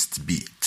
beast be